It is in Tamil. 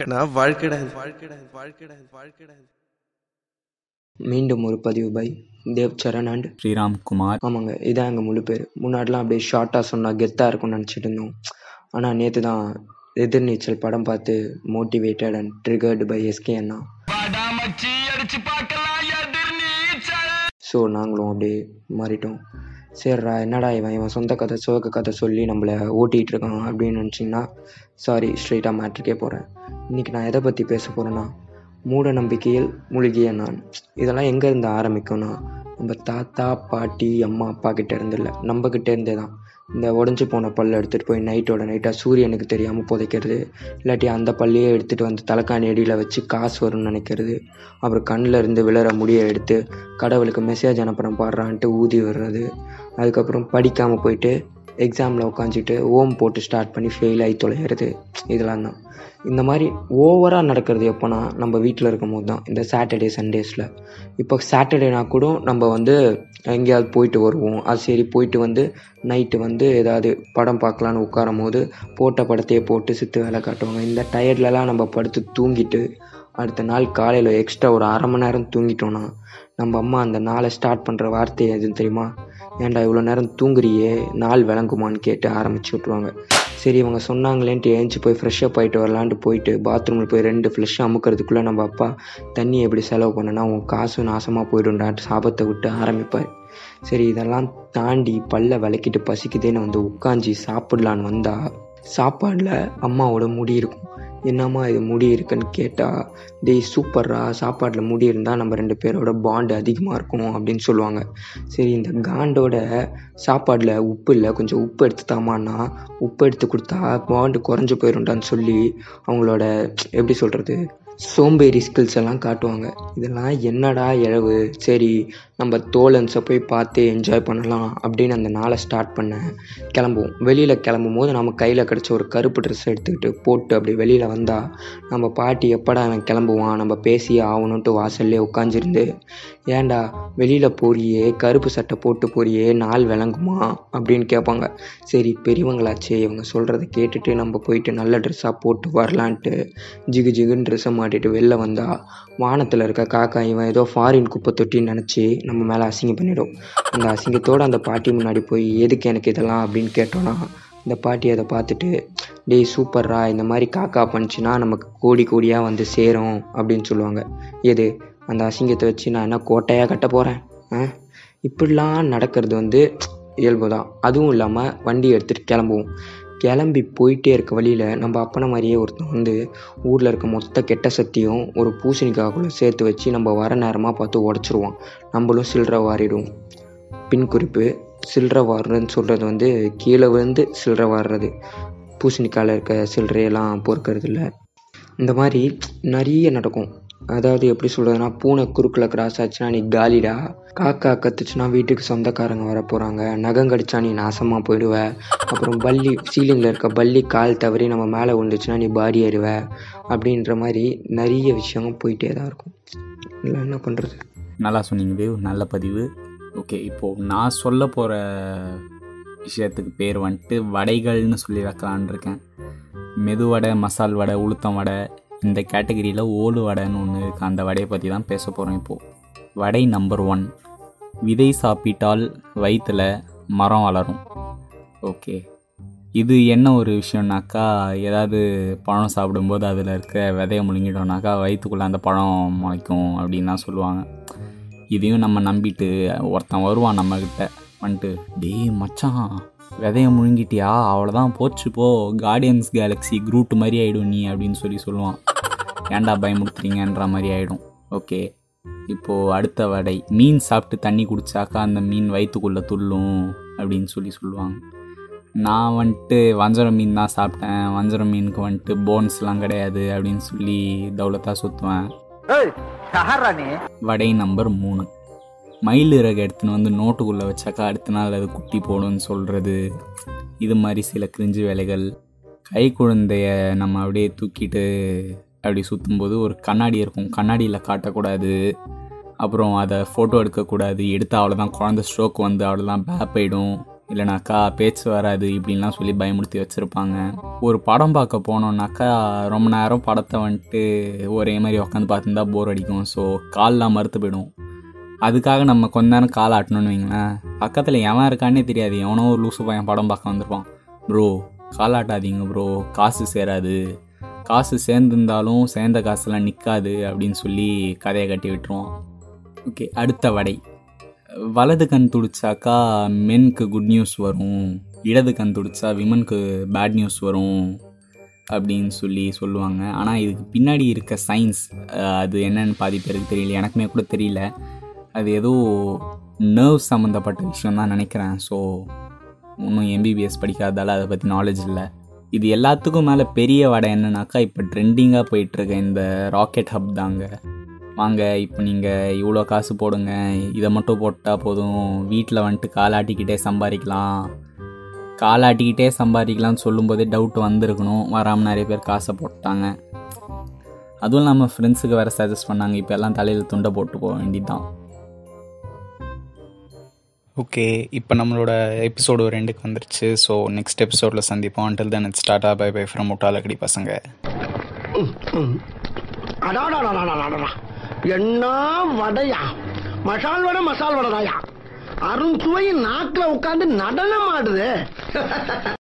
நான் வாழ்க்கைடா வாழ்க்கைடா மீண்டும் ஒரு பதிவு பை தேவ் சரண் அண்ட் ஸ்ரீராம் குமார். ஆமாங்க இதான் எங்கள் முழு பேர். முன்னாடிலாம் அப்படியே ஷார்ட்டாக சொன்னால் கெத்தாக இருக்கும்னு நினச்சிட்டு இருந்தோம். ஆனால் நேற்று தான் எதிர்நீச்சல் படம் பார்த்து motivated and triggered by SK Anna. So நாங்களும் அப்படியே மாறிட்டோம். சரிடா என்னடா இவன்? இவன் சொந்த கதை சோக கதை சொல்லி நம்மளை ஓட்டிகிட்டு இருக்கான் அப்படின்னு நினச்சிங்கன்னா சாரி ஸ்ட்ரெயிட்டாக மேட்ருக்கே போகிறேன் இன்றைக்கி நான் எதை பற்றி பேச போகிறேன்னா மூட நம்பிக்கையில் மூழ்கிய நான். இதெல்லாம் எங்கேருந்து ஆரம்பிக்கும்னா நம்ம தாத்தா பாட்டி அம்மா அப்பா கிட்டே இருந்து இல்லை. நம்ம இருந்தே தான். இந்த உடஞ்சி போன பல்லை எடுத்துகிட்டு போய் நைட்டோட நைட்டாக சூரியனுக்கு தெரியாமல் புதைக்கிறது இல்லாட்டி அந்த பல்லையே எடுத்துகிட்டு வந்து தலைக்காணி அடியில் வச்சு காசு வரும்னு நினைக்கிறது. அப்புறம் கண்ணில் இருந்து விழற முடியை எடுத்து கடவுளுக்கு மெசேஜ் அனுப்புகிறேன் பாடுறான்ட்டு ஊதி விடுறது. அதுக்கப்புறம் படிக்காமல் போயிட்டு எக்ஸாமில் உட்காந்துட்டு ஓம் போட்டு ஸ்டார்ட் பண்ணி ஃபெயில் ஆகி தொலைகிறது இதெல்லாம் தான் இந்த மாதிரி ஓவராக நடக்கிறது எப்போனா நம்ம வீட்டில் இருக்கும் போது தான் இந்த சாட்டர்டே சண்டேஸில் இப்போ சாட்டர்டேனா கூட நம்ம வந்து எங்கேயாவது போயிட்டு வருவோம். அது சரி போயிட்டு வந்து நைட்டு வந்து ஏதாவது படம் பார்க்கலான்னு உட்காரும் போது போட்ட படத்தையே போட்டு சித்து வேலை காட்டுவாங்க. இந்த டயர்ட்லலாம் நம்ம படுத்து தூங்கிட்டு அடுத்த நாள் காலையில் எக்ஸ்ட்ரா ஒரு அரை மணி நேரம் தூங்கிட்டோன்னா நம்ம அம்மா அந்த நாளை ஸ்டார்ட் பண்ணுற வார்த்தை எதுன்னு தெரியுமா? ஏன்டா இவ்வளோ நேரம் தூங்குறியே நாள் விளங்குமான்னு கேட்டு ஆரம்பிச்சு விட்ருவாங்க சரி இவங்க சொன்னாங்களேன்ட்டு ஏஞ்சி போய் ஃப்ரெஷ்ஷப் ஆகிட்டு வரலான்ட்டு போயிட்டு பாத்ரூமில் போய் ரெண்டு ஃப்ளஷ் அமுக்கிறதுக்குள்ளே நம்ம அப்பா தண்ணி எப்படி செலவு பண்ணனா உன் காசு நாசமாக போயிடும்டான்ட்டு சாபத்தை விட்டு ஆரம்பிப்பார். சரி இதெல்லாம் தாண்டி பல்ல விளக்கிட்டு பசிக்குதேன்னு வந்து உட்காந்து சாப்பிடலான்னு வந்தால் சாப்பாடில் அம்மாவோட முடி இருக்கும். என்னம்மா இது முடி இருக்குன்னு கேட்டால் டேய் சூப்பர்ரா சாப்பாட்டில் முடி இருந்தால் நம்ம ரெண்டு பேரோட பாண்டு அதிகமாக இருக்கும் அப்படின்னு சொல்லுவாங்க. சரி இந்த காண்டோட சாப்பாடில் உப்பு இல்லை கொஞ்சம் உப்பு எடுத்து தாமான்னா உப்பு எடுத்து கொடுத்தா பாண்டு குறைஞ்சி போயிடும்டான்னு சொல்லி அவங்களோட எப்படி சொல்கிறது சோம்பேறி ஸ்கில்ஸ் எல்லாம் காட்டுவாங்க. இதெல்லாம் என்னடா இழவு? சரி நம்ம தோலன்ஸை போய் பார்த்து என்ஜாய் பண்ணலாம் அப்படின்னு அந்த நாளை ஸ்டார்ட் பண்ண கிளம்புவோம். வெளியில் கிளம்பும் போது நம்ம கையில் கிடச்ச ஒரு கருப்பு ட்ரெஸ் எடுத்துக்கிட்டு போட்டு அப்படி வெளியில் வந்தால் நம்ம பாட்டி எப்படா அவன் கிளம்புவான்? நம்ம பேசியே ஆகணுன்ட்டு வாசல்லே உட்காந்துருந்து ஏன்டா வெளியில் போறியே? கருப்பு சட்டை போட்டு போறியே? நாள் விளங்குமா? அப்படின்னு கேட்பாங்க. சரி பெரியவங்களாச்சே இவங்க சொல்கிறத கேட்டுட்டு நம்ம போயிட்டு நல்ல ட்ரெஸ்ஸாக போட்டு வரலான்ட்டு ஜிகு ஜிகுன்னு ட்ரெஸ்ஸை மாட்டிட்டு வெளில வந்தால் வானத்தில் இருக்க காக்கா இவன் ஏதோ ஃபாரின் குப்பை தொட்டின்னு நினச்சி நம்ம மேலே அசிங்கம் பண்ணிடும். அந்த அசிங்கத்தோடு அந்த பாட்டி முன்னாடி போய் எதுக்கு எனக்கு இதெல்லாம்? அப்படின்னு கேட்டோன்னா இந்த பாட்டி அதை பார்த்துட்டு டேய் சூப்பர்ரா இந்த மாதிரி காக்கா பண்ணுச்சுன்னா நமக்கு கோடி கோடியாக வந்து சேரும் அப்படின்னு சொல்லுவாங்க. எது? அந்த அசிங்கத்தை வச்சு நான் என்ன கோட்டையாக கட்ட போகிறேன் ஆ? இப்படிலாம் நடக்கிறது வந்து இயல்பு தான் அதுவும் இல்லாமல் வண்டி எடுத்துகிட்டு கிளம்புவோம். கிளம்பி போயிட்டே இருக்க வழியில் நம்ம அப்பனை மாதிரியே ஒருத்தன் வந்து ஊரில் இருக்க மொத்த கெட்ட சக்தியும் ஒரு பூசணிக்காக்குள்ளே சேர்த்து வச்சு நம்ம வர நேரமாக பார்த்து உடச்சிருவான். நம்மளும் சில்லற வாரிடுவோம் பின் குறிப்பு சில்லற வாடுறதுன்னு சொல்கிறது வந்து கீழே விழுந்து சில்லற வாடுறது பூசணிக்காயில் இருக்க சில்லறையெல்லாம் பொறுக்கிறது இல்லை இந்த மாதிரி நிறைய நடக்கும். அதாவது எப்படி சொல்கிறதுனா பூனை குறுக்கில் கிராஸ் ஆச்சுன்னா நீ காலிடா. காக்கா கத்துச்சுன்னா வீட்டுக்கு சொந்தக்காரங்க வர போகிறாங்க நகம் கடிச்சா நீ நாசமாக போயிடுவ. அப்புறம் பள்ளி சீலிங்கில் இருக்க பள்ளி கால் தவறி நம்ம மேலே விழுந்துச்சுன்னா நீ பாடி ஏறுவ. அப்படின்ற மாதிரி நிறைய விஷயங்கள் போயிட்டே தான் இருக்கும். இல்லை என்ன பண்ணுறது நல்லா சொன்னீங்க நல்ல பதிவு. ஓகே இப்போது நான் சொல்ல போகிற விஷயத்துக்கு பேர் வந்துட்டு வடைகள்னு சொல்லி வைக்கலான் இருக்கேன். மெதுவடை மசால் வடை உளுத்தம் வடை இந்த கேட்டகரியில் ஓடு வடைன்னு ஒன்று இருக்குது அந்த வடையை பற்றி தான் பேச போகிறோம் இப்போது வடை நம்பர் ஒன் விதை சாப்பிட்டால் வயிற்றில் மரம் வளரும். ஓகே. இது என்ன ஒரு விஷயம்னாக்கா ஏதாவது பழம் சாப்பிடும்போது அதில் இருக்க விதையை முழுங்கிட்டோம்னாக்கா வயிற்றுக்குள்ளே அந்த பழம் முளைக்கும் அப்படின்லாம் சொல்லுவாங்க. இதையும் நம்ம நம்பிட்டு ஒருத்தன் வருவான் நம்மக்கிட்ட வந்துட்டு டேய் மச்சான் விதையை முழுங்கிட்டியா? அவ்வளோதான் போச்சு போ. கார்டியன்ஸ் கேலக்ஸி குரூட் மாதிரி ஆகிடும் நீ அப்படின்னு சொல்லி சொல்லுவான். ஏன்டா பயமுடுத்துறீங்கன்ற மாதிரி ஆகிடும் ஓகே இப்போது அடுத்த வடை. மீன் சாப்பிட்டு தண்ணி குடிச்சாக்கா அந்த மீன் வயிற்றுக்குள்ளே துள்ளும் அப்படின்னு சொல்லி சொல்லுவாங்க. நான் வந்துட்டு வஞ்சரம் மீன் தான் சாப்பிட்டேன். வஞ்சரம் மீனுக்கு வந்துட்டு போன்ஸ்லாம் கிடையாது அப்படின்னு சொல்லி தௌலத்தாக சுற்றுவேன் வடை நம்பர் மூணு. மயில் இறகு எடுத்துன்னு வந்து நோட்டுக்குள்ளே வச்சாக்கா அடுத்த நாள் அது குட்டி போடும்னு சொல்கிறது இது மாதிரி சில கிரிஞ்சு வேலைகள். கை குழந்தைய நம்ம அப்படியே தூக்கிட்டு அப்படி சுற்றும்போது ஒரு கண்ணாடி இருக்கும். கண்ணாடியில் காட்டக்கூடாது. அப்புறம் அதை ஃபோட்டோ எடுக்கக்கூடாது. எடுத்து அவ்வளோதான் குழந்த ஸ்ட்ரோக் வந்து அவ்வளோதான் பேப் ஆகிடும் இல்லைனாக்கா பேச்சு வராது. இப்படின்லாம் சொல்லி பயமுறுத்தி வச்சுருப்பாங்க. ஒரு படம் பார்க்க போனோன்னாக்கா ரொம்ப நேரம் படத்தை வந்துட்டு ஒரே மாதிரி உட்காந்து பார்த்துருந்தா போர் அடிக்கும். ஸோ கால்லாம் மறுத்து போயிடும். அதுக்காக நம்ம கொஞ்ச நேரம் கால் ஆட்டணும்னு வைங்களேன். பக்கத்தில் எவன் இருக்கானே தெரியாது. எவனோ ஒரு லூசு பையன் படம் பார்க்க வந்திருப்பான். ப்ரோ கால் ஆட்டாதீங்க ப்ரோ. காசு சேராது. காசு சேர்ந்துருந்தாலும் சேர்ந்த காசுலாம் நிற்காது அப்படின்னு சொல்லி கதையை கட்டி விட்டுருவான். ஓகே அடுத்த வடை. வலது கண் துடிச்சாக்கா மென்க்கு குட் நியூஸ் வரும். இடது கண் துடிச்சா விமனுக்கு பேட் நியூஸ் வரும் அப்படின்னு சொல்லி சொல்லுவாங்க. ஆனால் இதுக்கு பின்னாடி இருக்க சயின்ஸ் அது என்னன்னு பாதி பேருக்கு தெரியல. எனக்குமே கூட தெரியல. அது ஏதோ நர்வ் சம்மந்தப்பட்ட விஷயம் தான் நினைக்கிறேன் ஸோ இன்னும் எம்பிபிஎஸ் படிக்காததால் அதை பற்றி நாலேஜ் இல்லை. இது எல்லாத்துக்கும் மேலே பெரிய வடை என்னன்னாக்கா இப்போ ட்ரெண்டிங்காக போயிட்டுருக்க இந்த ராக்கெட் ஹப் தாங்க. வாங்க இப்போ நீங்கள் இவ்வளோ காசு போடுங்க இதை மட்டும் போட்டால் போதும் வீட்டில் வந்துட்டு காலாட்டிக்கிட்டே சம்பாதிக்கலாம் காலாட்டிக்கிட்டே சம்பாதிக்கலாம்னு சொல்லும்போதே டவுட் வந்திருக்கணும். வராமல் நிறைய பேர் காசை போட்டாங்க. அதுவும் இல்லாமல் ஃப்ரெண்ட்ஸுக்கு வேறு சஜஸ்ட் பண்ணாங்க இப்போ எல்லாம் தலையில் துண்டை போட்டு போக வேண்டியதுதான். ஓகே இப்போ நம்மளோட எபிசோடு ஒரு ரெண்டுக்கு வந்துருச்சு. ஸோ நெக்ஸ்ட் எபிசோடில் சந்திப்போம். Until then it's tata bye bye from முட்டாலக்கடி பசங்க. என்ன வடையா? மசால் வடை மசால் வடைதாயா? அருண் சுவை நாக்கில் உட்காந்து நடனம் ஆடுது.